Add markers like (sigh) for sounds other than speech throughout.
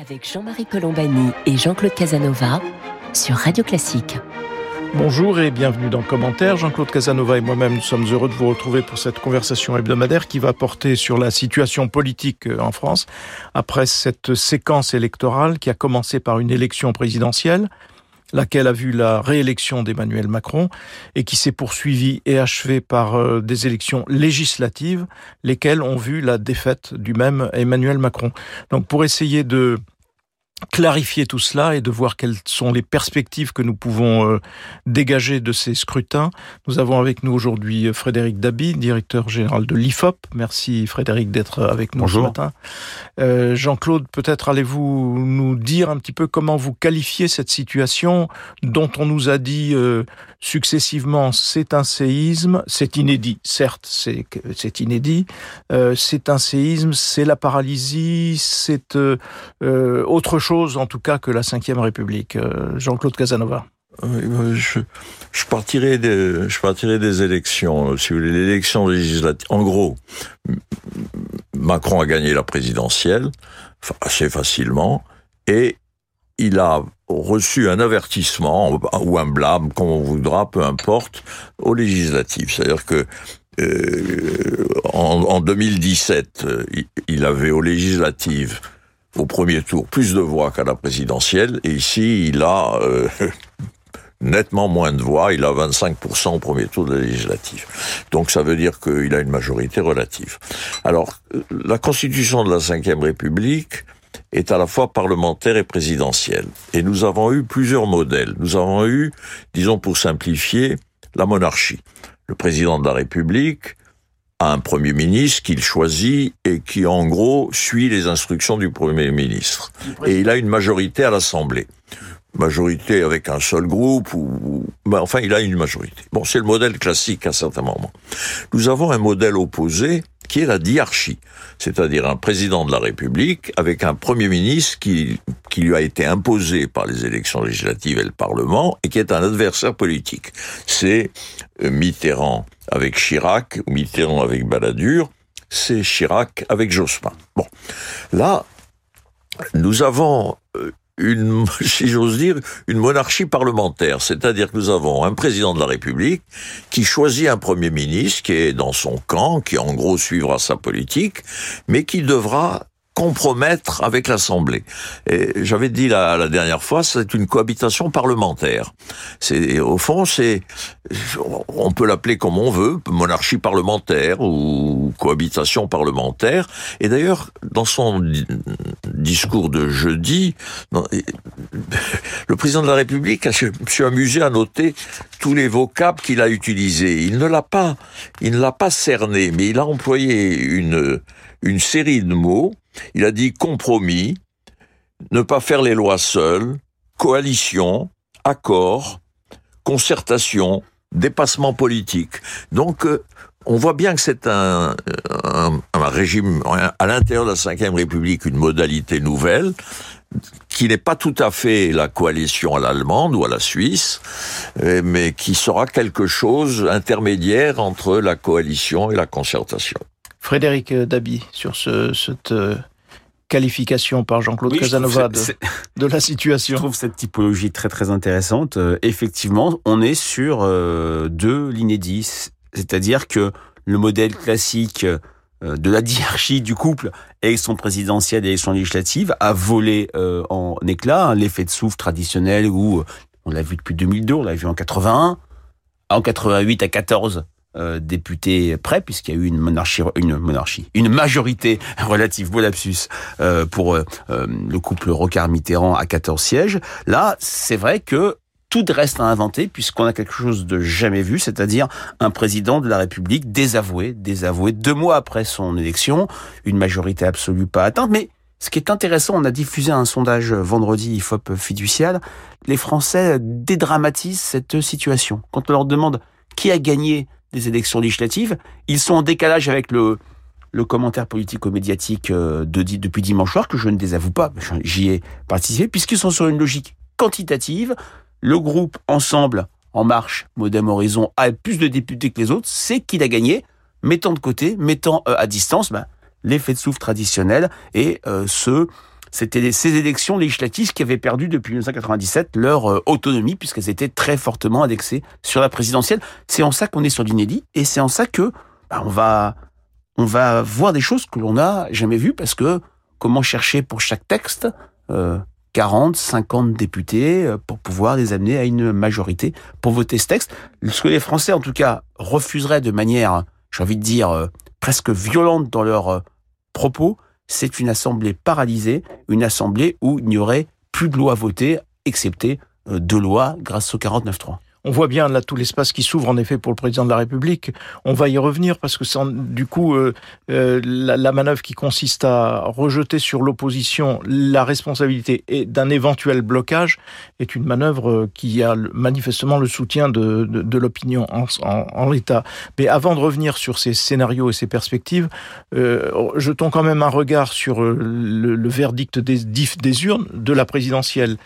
avec Jean-Marie Colombani et Jean-Claude Casanova sur Radio Classique. Bonjour et bienvenue dans Commentaire. Jean-Claude Casanova et moi-même, nous sommes heureux de vous retrouver pour cette conversation hebdomadaire qui va porter sur la situation politique euh, en France après cette séquence électorale qui a commencé par une élection présidentielle laquelle a vu la réélection d'Emmanuel Macron et qui s'est poursuivie et achevée par euh, des élections législatives, lesquelles ont vu la défaite du même Emmanuel Macron. Donc pour essayer de clarifier tout cela et de voir quelles sont les perspectives que nous pouvons euh, dégager de ces scrutins. Nous avons avec nous aujourd'hui euh, Frédéric Dabi, directeur général de l'IFOP. Merci Frédéric d'être avec nous Bonjour. ce matin. Euh, Jean-Claude, peut-être allez-vous nous dire un petit peu comment vous qualifiez cette situation dont on nous a dit euh, successivement c'est un séisme, c'est inédit, certes c'est c'est inédit, euh, c'est un séisme, c'est la paralysie, c'est euh, euh, autre chose en tout cas que la Ve République. Euh, Jean-Claude Casanova. Euh, Je, je partirai des, je partirai des élections. Si vous voulez, l'élection législative. En gros, Macron a gagné la présidentielle assez facilement et il a reçu un avertissement ou un blâme, comme on voudra, peu importe, aux législatives. C'est-à-dire que euh, en, en 2017, euh, il- il avait aux législatives au premier tour plus de voix qu'à la présidentielle, et ici il a euh, (laughs) nettement moins de voix, il a 25% au premier tour de la législative. Donc ça veut dire qu'il a une majorité relative. Alors, la constitution de la Ve République est à la fois parlementaire et présidentielle. Et nous avons eu plusieurs modèles. Nous avons eu, disons pour simplifier, la monarchie. Le président de la République un premier ministre qu'il choisit et qui en gros suit les instructions du premier ministre. Et il a une majorité à l'Assemblée. Majorité avec un seul groupe ou, ou- ben, enfin il a une majorité. Bon, c'est le modèle classique à certains moments. Nous avons un modèle opposé qui est la diarchie, c'est-à-dire un président de la République avec un premier ministre qui, qui lui a été imposé par les élections législatives et le Parlement et qui est un adversaire politique. C'est euh, Mitterrand avec Chirac Mitterrand avec Balladur, c'est Chirac avec Jospin. Bon, là, nous avons euh, une, (laughs) si j'ose dire, une monarchie parlementaire, c'est-à-dire que nous avons un président de la République qui choisit un premier ministre qui est dans son camp, qui en gros suivra sa politique, mais qui devra compromettre avec l'Assemblée. Et j'avais dit la, dernière fois, c'est une cohabitation parlementaire. C'est au fond, c'est on peut l'appeler comme on veut, monarchie parlementaire ou cohabitation parlementaire. Et d'ailleurs, dans son di- discours de jeudi, (laughs) le président de la République, je me suis amusé à noter tous les vocables qu'il a utilisés. Il ne l'a pas, il ne l'a pas cerné, mais il a employé une une série de mots. Il a dit compromis, ne pas faire les lois seuls, coalition, accord, concertation, dépassement politique. Donc, euh, on voit bien que c'est un, un, un régime à l'intérieur de la Ve République, une modalité nouvelle qui n'est pas tout à fait la coalition à l'allemande ou à la Suisse, euh, mais qui sera quelque chose intermédiaire entre la coalition et la concertation. Frédéric Dabi, sur ce, cette euh, qualification par Jean-Claude Oui, je Casanova (laughs) de, la Je situation. trouve cette typologie très très intéressante. Euh, effectivement, on est sur euh, de l'inédit, c'est-à-dire que le modèle classique euh, de la (laughs) diarchie du couple, élection présidentielle et élection législative, a volé en éclat hein, l'effet de souffle traditionnel où on l'a vu depuis 2002, on l'a vu en 81, en 88 à 14 euh, députés prêts, puisqu'il y a eu une monarchie, une monarchie, une majorité relative, beau lapsus, euh, pour euh, euh, le couple Rocard-Mitterrand à 14 sièges. Là, c'est vrai que tout reste à inventer puisqu'on a quelque chose de jamais vu, c'est-à-dire un président de la République désavoué, désavoué deux mois après son élection, une majorité absolue pas atteinte. Mais ce qui est intéressant, on a diffusé un sondage vendredi IFOP fiducial, les Français dédramatisent cette situation. Quand on leur demande qui a gagné des élections législatives, ils sont en décalage avec le le commentaire politico-médiatique euh, depuis dimanche soir, que je ne désavoue pas, j'y ai participé, puisqu'ils sont sur une logique quantitative. Le groupe Ensemble, En Marche, Modem Horizon, a plus de députés que les autres, c'est qu'il a gagné, mettant de côté, mettant euh, à distance bah, l'effet de souffle traditionnel et euh, ce C'était ces élections législatives qui avaient perdu depuis 1997 leur euh, autonomie puisqu'elles étaient très fortement indexées sur la présidentielle. C'est en ça qu'on est sur l'inédit et c'est en ça que bah, on va on va voir des choses que l'on n'a jamais vues parce que comment chercher pour chaque texte euh, 40, 50 députés euh, pour pouvoir les amener à une majorité pour voter ce texte. Ce que les Français, en tout cas, refuseraient de manière, j'ai envie de dire, euh, presque violente dans leurs euh, propos, c'est une assemblée paralysée, une assemblée où il n'y aurait plus de loi votée, excepté deux lois grâce au 49.3. On voit bien là tout l'espace qui s'ouvre en effet pour le président de la République. On va y revenir parce que du coup euh, euh, la, manœuvre qui consiste à rejeter sur l'opposition la responsabilité d'un éventuel blocage est une manœuvre euh, qui a manifestement le soutien de, l'opinion en, l'état. Mais avant de revenir sur ces scénarios et ces perspectives, euh, jetons quand même un regard sur le, le verdict des, des urnes de la présidentielle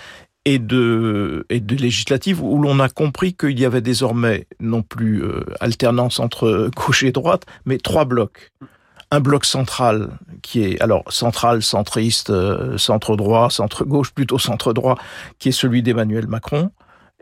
et de, et de législative où l'on a compris qu'il y avait désormais non plus euh, alternance entre (laughs) gauche et droite, mais trois blocs. Un bloc central qui est alors central, centriste, euh, centre droit, centre gauche, plutôt centre droit, qui est celui d'Emmanuel Macron.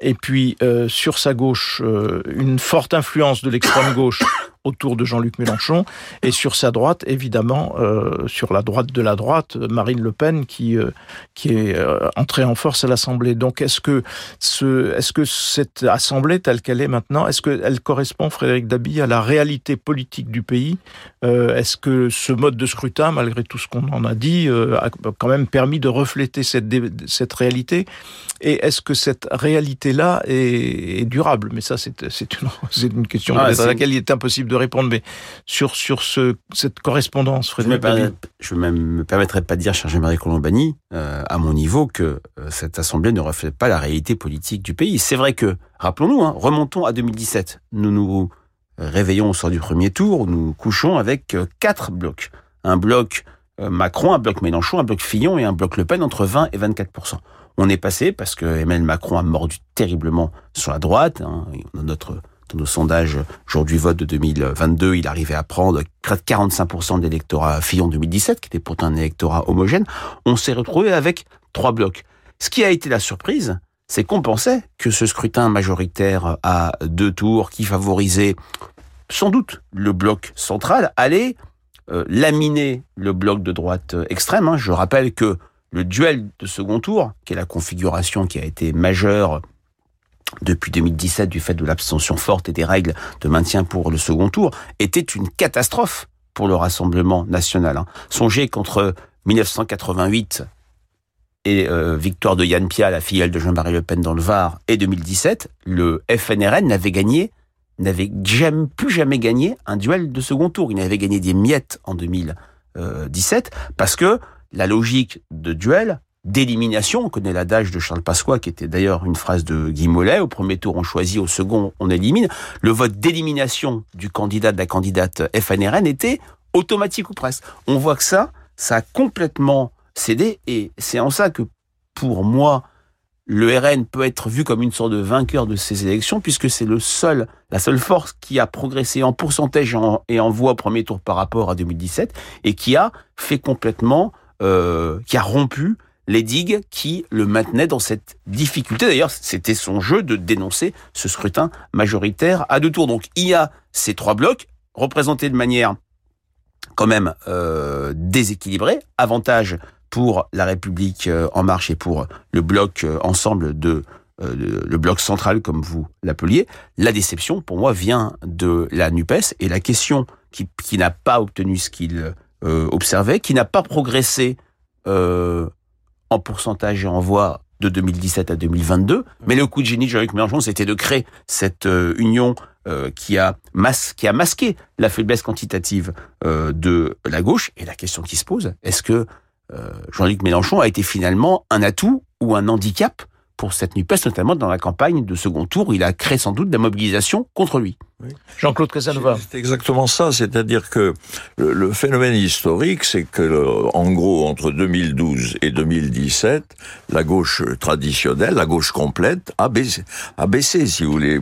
Et puis euh, sur sa gauche, euh, une forte influence de l'extrême gauche autour de Jean-Luc Mélenchon, et sur sa droite, évidemment, euh, sur la droite de la droite, Marine Le Pen, qui, euh, qui est euh, entrée en force à l'Assemblée. Donc, est-ce que, ce, est-ce que cette Assemblée, telle qu'elle est maintenant, est-ce qu'elle correspond, Frédéric Dabi, à la réalité politique du pays? Est-ce que ce mode de scrutin, malgré tout ce qu'on en a dit, a quand même permis de refléter cette, cette réalité? Et est-ce que cette réalité-là est, est durable? Mais ça, c'est, une, (laughs) une question ah, à laquelle il est impossible de répondre, mais sur, sur ce, cette correspondance, Frédéric Je ne me permettrai pas de dire, cher Jean-Marie Colombani, euh, à mon niveau, que euh, cette Assemblée ne reflète pas la réalité politique du pays. C'est vrai que, rappelons-nous, hein, remontons à 2017. Nous nous réveillons au sort du premier tour, nous couchons avec euh, quatre blocs. Un bloc Macron, un bloc Mélenchon, un bloc Fillon et un bloc Le Pen entre 20 et 24% On est passé parce que Emmanuel Macron a mordu terriblement sur la droite. Hein, notre dans nos sondages jour du vote de 2022, il arrivait à prendre 45% de l'électorat Fillon 2017, qui était pourtant un électorat homogène. On s'est retrouvé avec trois blocs. Ce qui a été la surprise, c'est qu'on pensait que ce scrutin majoritaire à deux tours, qui favorisait sans doute le bloc central, allait euh, laminer le bloc de droite extrême. Hein. Je rappelle que le duel de second tour, qui est la configuration qui a été majeure depuis 2017 du fait de l'abstention forte et des règles de maintien pour le second tour, était une catastrophe pour le Rassemblement national. Hein. Songez qu'entre 1988 et euh, victoire de Yann Pia, la filleule de Jean-Marie Le Pen dans le Var, et 2017, le FNRN n'avait gagné, n'avait jamais, plus jamais gagné un duel de second tour. Il avait gagné des miettes en 2017 parce que la logique de duel d'élimination. On connaît l'adage de Charles Pasqua, qui était d'ailleurs une phrase de Guy Mollet. Au premier tour, on choisit, au second, on élimine. Le vote d'élimination du candidat, de la candidate FNRN était automatique ou presque. On voit que ça, ça a complètement cédé, et c'est en ça que, pour moi, le RN peut être vu comme une sorte de vainqueur de ces élections, puisque c'est le seul, la seule force qui a progressé en pourcentage et en voix au premier tour par rapport à 2017, et qui a fait complètement, euh, qui a rompu les digues qui le maintenaient dans cette difficulté. D'ailleurs, c'était son jeu de dénoncer ce scrutin majoritaire à deux tours. Donc il y a ces trois blocs représentés de manière quand même euh, déséquilibrée. Avantage pour la République euh, en marche et pour le bloc euh, ensemble de le bloc central comme vous l'appeliez. La déception, pour moi, vient de la NUPES et la question qui, n'a pas obtenu ce qu'il observait, qui n'a pas progressé en pourcentage et en voix de 2017 à 2022. Mais le coup de génie de Jean-Luc Mélenchon, c'était de créer cette euh, union euh, qui, a masqué la faiblesse quantitative euh, de la gauche. Et la question qui se pose, est-ce que Jean-Luc Mélenchon a été finalement un atout ou un handicap pour cette NUPES, notamment dans la campagne de second tour, où il a créé sans doute de la mobilisation contre lui Jean-Claude Casanova. C'est exactement ça, c'est-à-dire que le, le, phénomène historique, c'est que, en gros, entre 2012 et 2017, la gauche traditionnelle, la gauche complète, a baissé, a baissé si vous voulez.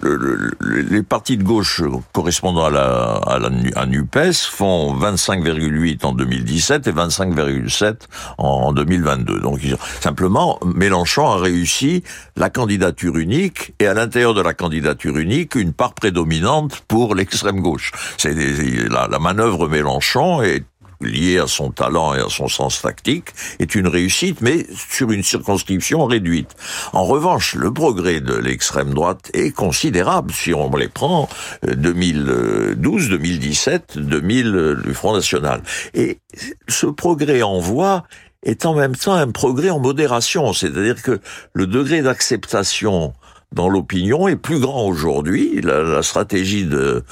Le, les partis de gauche correspondant à la, à la à NUPES font 25,8 en 2017 et 25,7 en 2022. Donc, simplement, Mélenchon a réussi la candidature unique et à l'intérieur de la candidature unique, une part prédominante pour l'extrême gauche. C'est la, la manœuvre Mélenchon est liée à son talent et à son sens tactique, est une réussite, mais sur une circonscription réduite. En revanche, le progrès de l'extrême droite est considérable si on les prend 2012, 2017, 2000 du Front National. Et ce progrès en voie est en même temps un progrès en modération, c'est-à-dire que le degré d'acceptation dans l'opinion est plus grand aujourd'hui. La, stratégie de,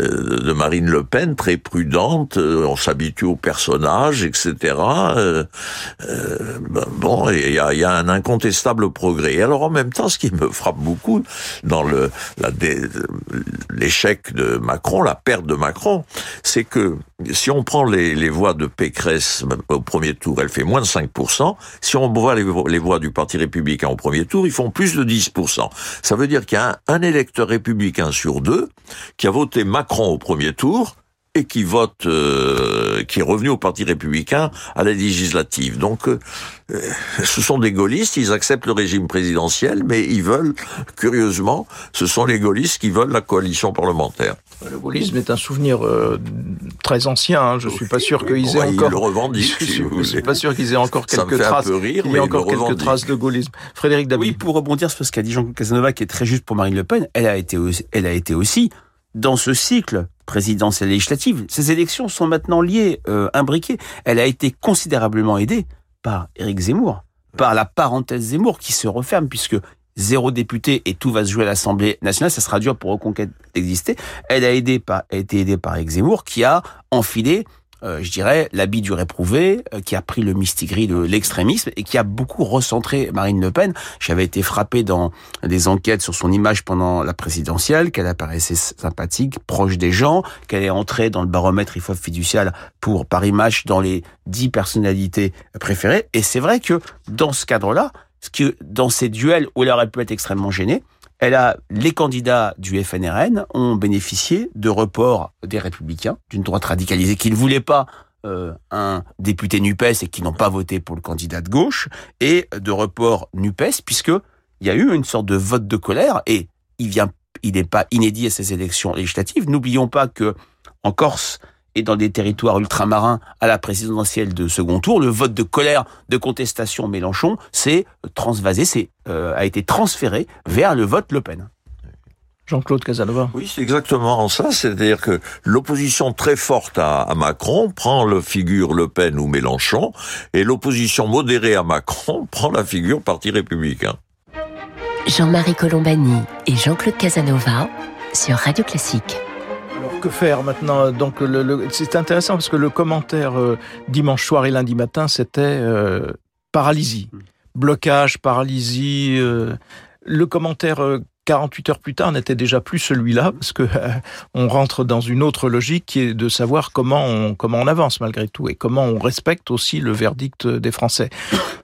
euh, de Marine Le Pen, très prudente, euh, on s'habitue au personnage, etc. Euh, ben, bon, il y a, un incontestable progrès. Et alors en même temps, ce qui me frappe beaucoup dans l'échec de Macron, la perte de Macron, c'est que si on prend les, les, voix de Pécresse au premier tour, elle fait moins de 5%. Si on voit les, les voix du Parti républicain au premier tour, ils font plus de 10%. Ça veut dire qu'il y a un, électeur républicain sur deux qui a voté Macron au premier tour et qui vote, euh, qui est revenu au Parti républicain à la législative. Donc, euh, ce sont des gaullistes, ils acceptent le régime présidentiel, mais ils veulent, curieusement, ce sont les gaullistes qui veulent la coalition parlementaire. Le gaullisme est un souvenir euh, très ancien. Hein. Je suis pas sûr qu'ils aient ouais, encore. le revendiquent. (laughs) Je, si je suis pas sûr qu'ils aient encore quelques traces. Rire, il y a encore quelques traces de gaullisme. Frédéric David. Oui, pour rebondir sur ce qu'a dit Jean Casanova, qui est très juste pour Marine Le Pen, elle a été, aussi, elle a été aussi dans ce cycle présidentiel législative. Ces élections sont maintenant liées, euh, imbriquées. Elle a été considérablement aidée par Éric Zemmour, par la parenthèse Zemmour qui se referme puisque zéro député et tout va se jouer à l'Assemblée nationale, ça sera dur pour Reconquête d'exister. Elle a, aidé par, a été aidée par Éric Zemmour qui a enfilé je dirais, l'habit du réprouvé, euh, qui a pris le mistigris de l'extrémisme et qui a beaucoup recentré Marine Le Pen. J'avais été frappé dans des enquêtes sur son image pendant la présidentielle, qu'elle apparaissait sympathique, proche des gens, qu'elle est entrée dans le baromètre IFOP fiducial pour, par image, dans les dix personnalités préférées. Et c'est vrai que dans ce cadre-là, ce que dans ces duels où elle aurait pu être extrêmement gênée, elle a, les candidats du FNRN ont bénéficié de reports des républicains, d'une droite radicalisée qui ne voulait pas euh, un député NUPES et qui n'ont pas voté pour le candidat de gauche, et de report NUPES, puisque il y a eu une sorte de vote de colère, et il vient, il n'est pas inédit à ces élections législatives. N'oublions pas que en Corse, et dans des territoires ultramarins à la présidentielle de second tour, le vote de colère, de contestation Mélenchon, s'est transvasé, c'est euh, a été transféré vers le vote Le Pen. Jean-Claude Casanova. Oui, c'est exactement ça. C'est-à-dire que l'opposition très forte à, à, Macron prend la figure Le Pen ou Mélenchon, et l'opposition modérée à Macron (laughs) prend la figure Parti républicain. Jean-Marie Colombani et Jean-Claude Casanova sur Radio Classique que faire maintenant Donc, le, le, c'est intéressant parce que le commentaire euh, dimanche soir et lundi matin, c'était euh, paralysie, blocage, paralysie. Euh, le commentaire 48 heures plus tard n'était déjà plus celui-là parce que on rentre dans une autre logique qui est de savoir comment on comment on avance malgré tout et comment on respecte aussi le verdict des Français.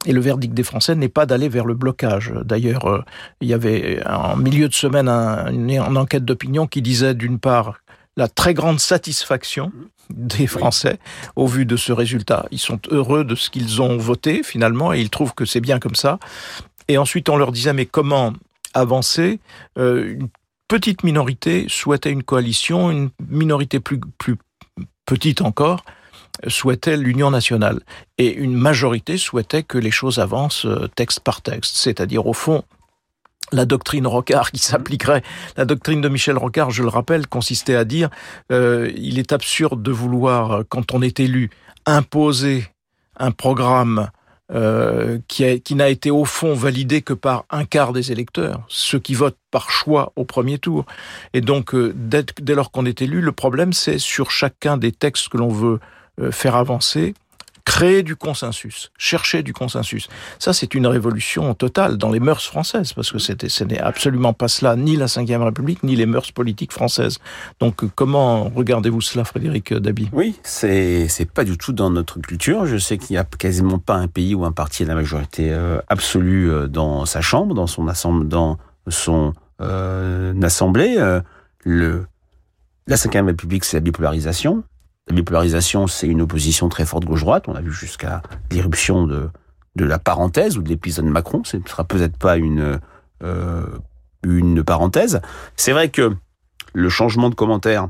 Et le verdict des Français n'est pas d'aller vers le blocage. D'ailleurs, il y avait en milieu de semaine un, une, une enquête d'opinion qui disait d'une part la très grande satisfaction des Français oui. au vu de ce résultat. Ils sont heureux de ce qu'ils ont voté finalement et ils trouvent que c'est bien comme ça. Et ensuite, on leur disait mais comment avancer? Euh, Une petite minorité souhaitait une coalition, une minorité plus, plus petite encore souhaitait l'union nationale et une majorité souhaitait que les choses avancent euh, texte par texte, c'est-à-dire au fond la doctrine Rocard qui s'appliquerait. La doctrine de Michel Rocard, je le rappelle, consistait à dire euh, il est absurde de vouloir, quand on est élu, imposer un programme euh, qui, n'a été au fond validé que par un quart des électeurs, ceux qui votent par choix au premier tour. Et donc, euh, dès, dès lors qu'on est élu, le problème, c'est sur chacun des textes que l'on veut euh, faire avancer, créer du consensus, chercher du consensus. Ça, c'est une révolution totale dans les mœurs françaises, parce que ce n'est absolument pas cela, ni la Ve République, ni les mœurs politiques françaises. Donc, comment regardez-vous cela, Frédéric Dabi? Oui, c'est, pas du tout dans notre culture. Je sais qu'il n'y a quasiment pas un pays où un parti a la majorité euh, absolue euh, dans sa chambre, dans son assemblée, dans son euh, assemblée. La Ve République, c'est la bipolarisation. La bipolarisation, c'est une opposition très forte gauche-droite. On a vu jusqu'à l'irruption de, de la parenthèse ou de l'épisode Macron. Ce ne sera peut-être pas une, euh, une parenthèse. C'est vrai que le changement de commentaire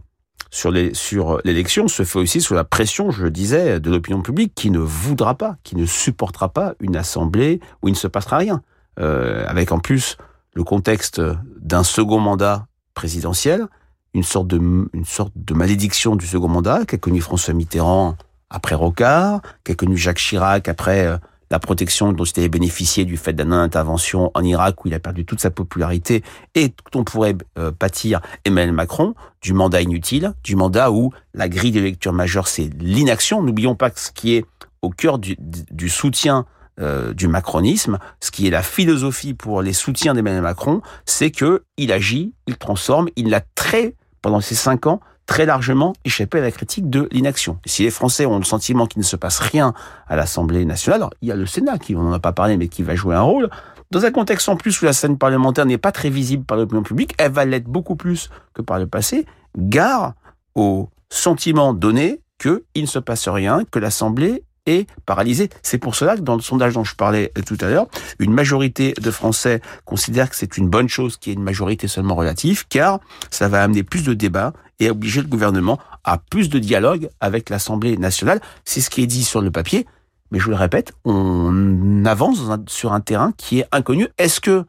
sur les sur l'élection se fait aussi sous la pression, je le disais, de l'opinion publique qui ne voudra pas, qui ne supportera pas une assemblée où il ne se passera rien, euh, avec en plus le contexte d'un second mandat présidentiel une sorte de, une sorte de malédiction du second mandat qu'a connu François Mitterrand après Rocard, qu'a connu Jacques Chirac après euh, la protection dont il avait bénéficié du fait d'une intervention en Irak où il a perdu toute sa popularité et on pourrait euh, pâtir Emmanuel Macron du mandat inutile, du mandat où la grille de lecture majeure c'est l'inaction. N'oublions pas que ce qui est au cœur du soutien euh, du macronisme, ce qui est la philosophie pour les soutiens d'Emmanuel Macron, c'est que il agit, il transforme, il a très, pendant ces cinq ans, très largement échappé à la critique de l'inaction. Si les Français ont le sentiment qu'il ne se passe rien à l'Assemblée nationale, alors il y a le Sénat qui, on n'en a pas parlé, mais qui va jouer un rôle. Dans un contexte en plus où la scène parlementaire n'est pas très visible par l'opinion publique, elle va l'être beaucoup plus que par le passé. Gare au sentiment donné qu'il ne se passe rien, que l'Assemblée est paralysé. C'est pour cela que dans le sondage dont je parlais tout à l'heure, une majorité de Français considère que c'est une bonne chose qu'il y ait une majorité seulement relative, car ça va amener plus de débats et obliger le gouvernement à plus de dialogue avec l'Assemblée nationale. C'est ce qui est dit sur le papier, mais je le répète, on avance sur un terrain qui est inconnu. Est-ce que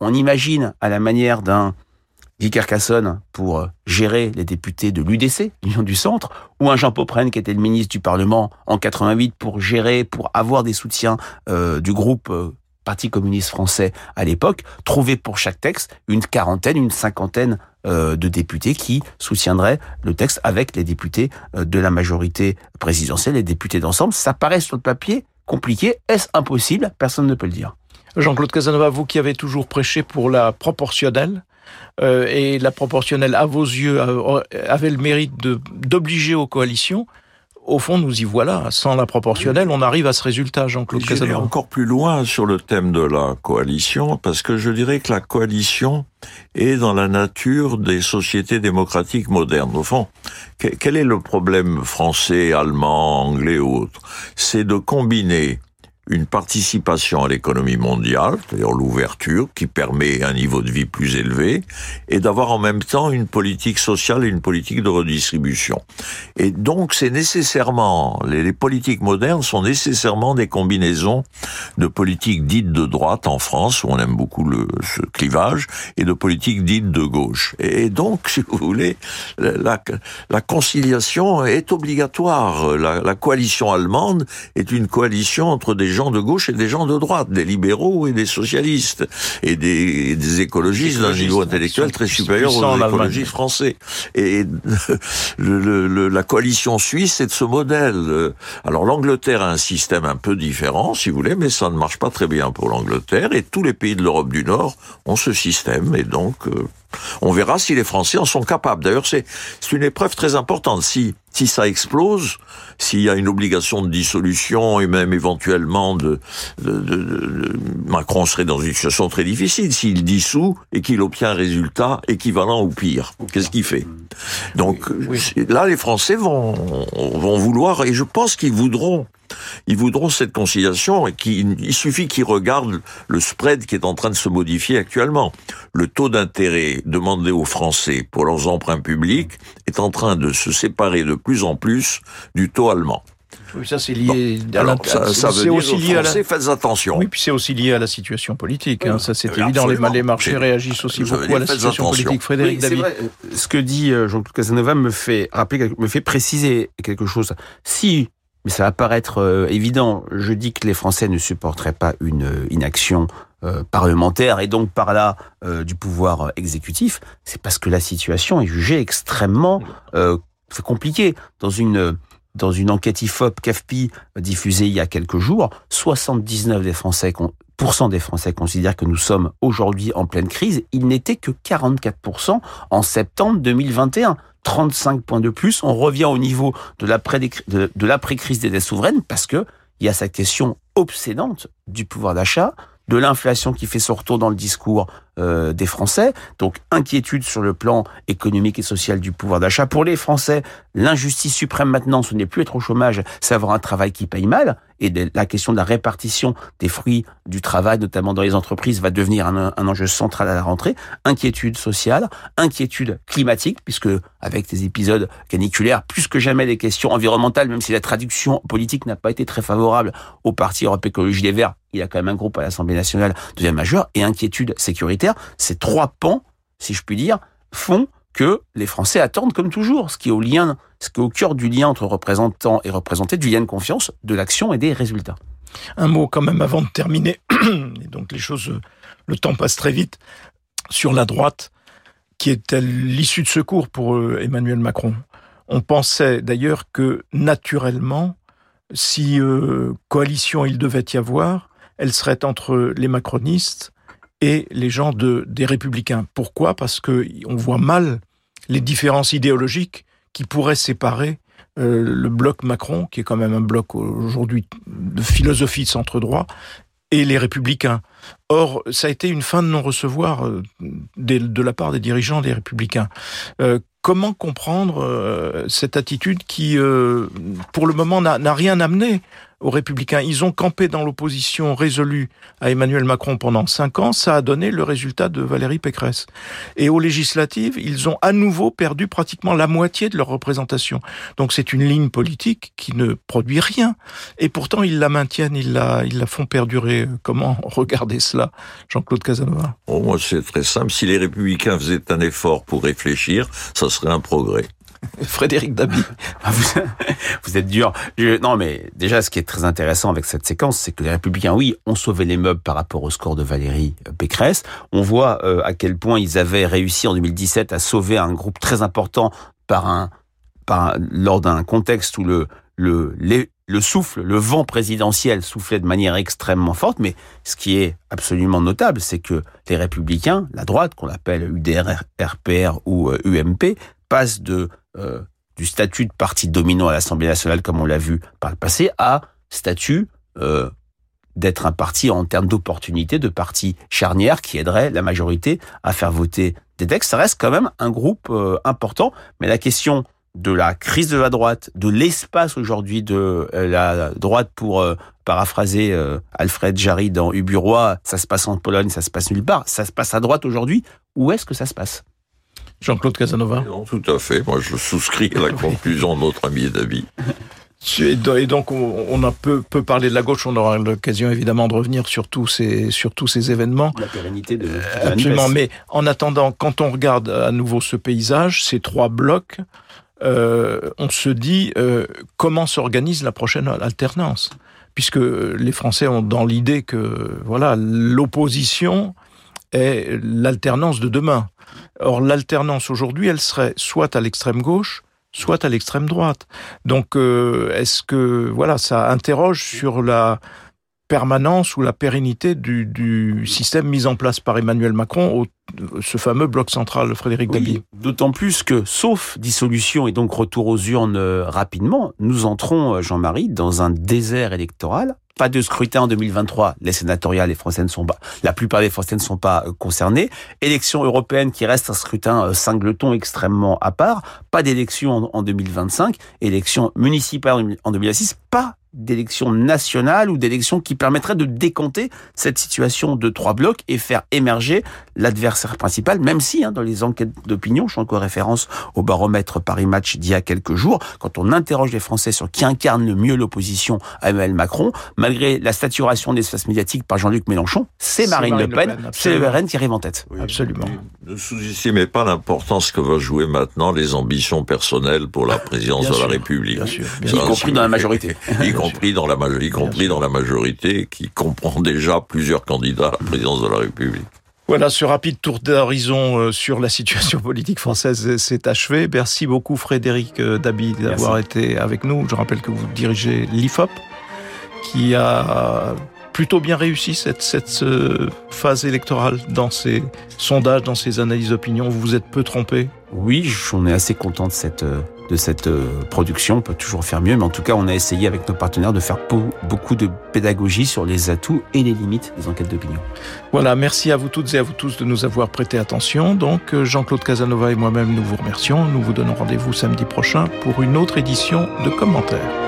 on imagine à la manière d'un Guy Carcassonne pour euh, gérer les députés de l'UDC, l'Union du Centre, ou un Jean Popren qui était le ministre du Parlement en 88 pour gérer, pour avoir des soutiens euh, du groupe euh, Parti communiste français à l'époque, trouver pour chaque texte une quarantaine, une cinquantaine de députés qui soutiendraient le texte avec les députés de la majorité présidentielle, les députés d'ensemble. Ça paraît sur le papier compliqué. Est-ce impossible? Personne ne peut le dire. Jean-Claude Casanova, vous qui avez toujours prêché pour la proportionnelle, euh, et la proportionnelle, à vos yeux, avait le mérite d'obliger aux coalitions. Au fond, nous y voilà. Sans la proportionnelle, on arrive à ce résultat, Jean-Claude Casanova. encore plus loin sur le thème de la coalition, parce que je dirais que la coalition est dans la nature des sociétés démocratiques modernes. Au fond, quel est le problème français, allemand, anglais ou autre? C'est de combiner une participation à l'économie mondiale, c'est-à-dire l'ouverture qui permet un niveau de vie plus élevé, et d'avoir en même temps une politique sociale et une politique de redistribution. Et donc c'est nécessairement, les, politiques modernes sont nécessairement des combinaisons de politiques dites de droite en France, où on aime beaucoup le, ce clivage, et de politiques dites de gauche. Et donc, (laughs) si vous voulez, la, la conciliation est obligatoire. La coalition allemande est une coalition entre des gens de gauche et des gens de droite, des libéraux et des socialistes, et des, des écologistes d'un niveau intellectuel très supérieur aux écologistes français. Et (laughs) le, le, la coalition suisse est de ce modèle. Alors l'Angleterre a un système un peu différent, si vous voulez, mais ça ne marche pas très bien pour l'Angleterre, et tous les pays de l'Europe du Nord ont ce système, et donc... Euh, on verra si les Français en sont capables. D'ailleurs, c'est une épreuve très importante. Si si ça explose, s'il y a une obligation de dissolution et même éventuellement de, de, de, de Macron serait dans une situation très difficile s'il dissout et qu'il obtient un résultat équivalent ou pire. Qu'est-ce qu'il fait? Donc oui. là, les Français vont vont vouloir et je pense qu'ils voudront ils voudront cette conciliation et qu'il il suffit qu'ils regardent le spread qui est en train de se modifier actuellement. Le taux d'intérêt demandé aux Français pour leurs emprunts publics est en train de se séparer de plus en plus du taux allemand. Oui, ça c'est lié bon, à la, ça, ça veut dire aussi lié Français, à la... faites attention. Oui, puis c'est aussi lié à la situation politique. Hein. Ça c'est évident. Les, les, marchés réagissent aussi beaucoup dire, à la situation attention. politique. Frédéric oui, David. Vrai, ce que dit euh, Jean-Claude Casanova me fait rappeler, me fait préciser quelque chose. Si mais ça va paraître euh, évident. Je dis que les Français ne supporteraient pas une euh, inaction euh, parlementaire et donc par là euh, du pouvoir exécutif. C'est parce que la situation est jugée extrêmement compliquée dans une dans une enquête IFOP CAFPI diffusée il y a quelques jours, 79 des Français des Français considèrent que nous sommes aujourd'hui en pleine crise. Il n'était que 44% en septembre 2021. 35 points de plus. On revient au niveau de l'après-crise des dettes souveraines parce que il y a cette question obsédante du pouvoir d'achat, de l'inflation qui fait son retour dans le discours euh, des Français. Donc inquiétude sur le plan économique et social du pouvoir d'achat. Pour les Français, l'injustice suprême maintenant, ce n'est plus être au chômage, c'est avoir un travail qui paye mal. Et la question de la répartition des fruits du travail, notamment dans les entreprises, va devenir un, enjeu central à la rentrée. Inquiétude sociale, inquiétude climatique, puisque avec des épisodes caniculaires, plus que jamais des questions environnementales, même si la traduction politique n'a pas été très favorable au Parti Europe Écologie des Verts, il y a quand même un groupe à l'Assemblée nationale, deuxième majeur, et inquiétude ces trois pans, si je puis dire, font que les Français attendent comme toujours, ce qui est au lien, ce qui est au cœur du lien entre représentants et représentés, du lien de confiance, de l'action et des résultats. Un mot quand même avant de terminer, (clears throat) et donc les choses, le temps passe très vite, sur la droite, qui est l'issue de secours pour euh, Emmanuel Macron. On pensait d'ailleurs que naturellement, si euh, coalition il devait y avoir, elle serait entre les macronistes et les gens de, des républicains. Pourquoi? Parce que on voit mal les différences idéologiques qui pourraient séparer euh, le bloc Macron, qui est quand même un bloc aujourd'hui de philosophie de centre droit, et les républicains. Or, ça a été une fin de non-recevoir euh, de la part des dirigeants des républicains. Euh, comment comprendre cette attitude qui, pour le moment, n'a rien amené aux Républicains. Ils ont campé dans l'opposition résolue à Emmanuel Macron pendant cinq ans. Ça a donné le résultat de Valérie Pécresse. Et aux législatives, ils ont à nouveau perdu pratiquement la moitié de leur représentation. Donc c'est une ligne politique qui ne produit rien. Et pourtant, ils la maintiennent, ils la, font perdurer. Comment (laughs) regarder cela, Jean-Claude Casanova? Oh, Moi, c'est très simple. Si les Républicains faisaient un effort pour réfléchir, ça serait un progrès. (laughs) Frédéric Dabi. Ah, vous, (laughs) êtes dur. non, mais déjà, ce qui est très intéressant avec cette séquence, c'est que les Républicains, oui, ont sauvé les meubles par rapport au score de Valérie Pécresse. On voit euh, à quel point ils avaient réussi en 2017 à sauver un groupe très important par un, par lors d'un contexte où le, le, le souffle, le vent présidentiel soufflait de manière extrêmement forte, mais ce qui est absolument notable, c'est que les républicains, la droite, qu'on appelle UDR, RPR ou UMP, euh, passent de euh, du statut de parti dominant à l'Assemblée nationale, comme on l'a vu par le passé, à statut euh, d'être un parti en termes d'opportunité, de parti charnière qui aiderait la majorité à faire voter des textes. Ça reste quand même un groupe euh, important, mais la question de la crise de la droite, de l'espace aujourd'hui de la droite pour paraphraser Alfred Jarry dans Uburois, ça se passe en Pologne, ça se passe nulle part, ça se passe à droite aujourd'hui, où est-ce que ça se passe? Jean-Claude Casanova Non, tout à fait. Moi, je souscris à la (laughs) conclusion de notre ami David. (laughs) Et donc, on a peu, peu parlé de la gauche. On aura l'occasion évidemment de revenir sur tous ces, sur tous ces événements. La pérennité de. Absolument. Mais en attendant, quand on regarde à nouveau ce paysage, ces trois blocs, euh, on se dit euh, comment s'organise la prochaine alternance, puisque les Français ont dans l'idée que voilà l'opposition est l'alternance de demain. Or, l'alternance aujourd'hui, elle serait soit à l'extrême gauche, soit à l'extrême droite. Donc, euh, est-ce que, voilà, ça interroge sur la permanence ou la pérennité du, système mis en place par Emmanuel Macron, au, ce fameux bloc central, Frédéric oui, D'autant plus que, sauf dissolution et donc retour aux urnes euh, rapidement, nous entrons, euh, Jean-Marie, dans un désert électoral pas de scrutin en 2023. Les sénatoriales, les Français ne sont pas, la plupart des Français ne sont pas euh, concernés. Élection européenne qui reste un scrutin singleton extrêmement à part. Pas d'élection en 2025. Élection municipale en 2026. Pas d'élections nationales ou d'élections qui permettraient de décompter cette situation de trois blocs et faire émerger l'adversaire principal, même si hein, dans les enquêtes d'opinion, je fais encore référence au baromètre Paris Match d'il y a quelques jours, quand on interroge les Français sur qui incarne le mieux l'opposition à Emmanuel Macron, malgré la saturation de l'espace médiatique par Jean-Luc Mélenchon, c'est Marine, Le Pen, c'est le RN qui arrive en tête. absolument. Ne sous-estimez pas l'importance que va jouer maintenant les ambitions personnelles pour la présidence de la République. Bien sûr, y compris dans la majorité compris dans la, y compris dans la majorité qui comprend déjà plusieurs candidats à la présidence de la République. Voilà, ce rapide tour d'horizon euh, sur la situation (laughs) politique française s'est achevé. Merci beaucoup Frédéric euh, Dabi d'avoir été avec nous. Je rappelle que vous dirigez l'IFOP, qui a plutôt bien réussi cette, cette euh, phase électorale dans ses sondages, dans ses analyses d'opinion. Vous vous êtes peu trompé Oui, on est assez content de cette, euh, de cette euh, production. On peut toujours faire mieux, mais en tout cas, on a essayé avec nos partenaires de faire beaucoup de pédagogie sur les atouts et les limites des enquêtes d'opinion. Voilà, merci à vous toutes et à vous tous de nous avoir prêté attention. Donc, Jean-Claude Casanova et moi-même, nous vous remercions. Nous vous donnons rendez-vous samedi prochain pour une autre édition de commentaires.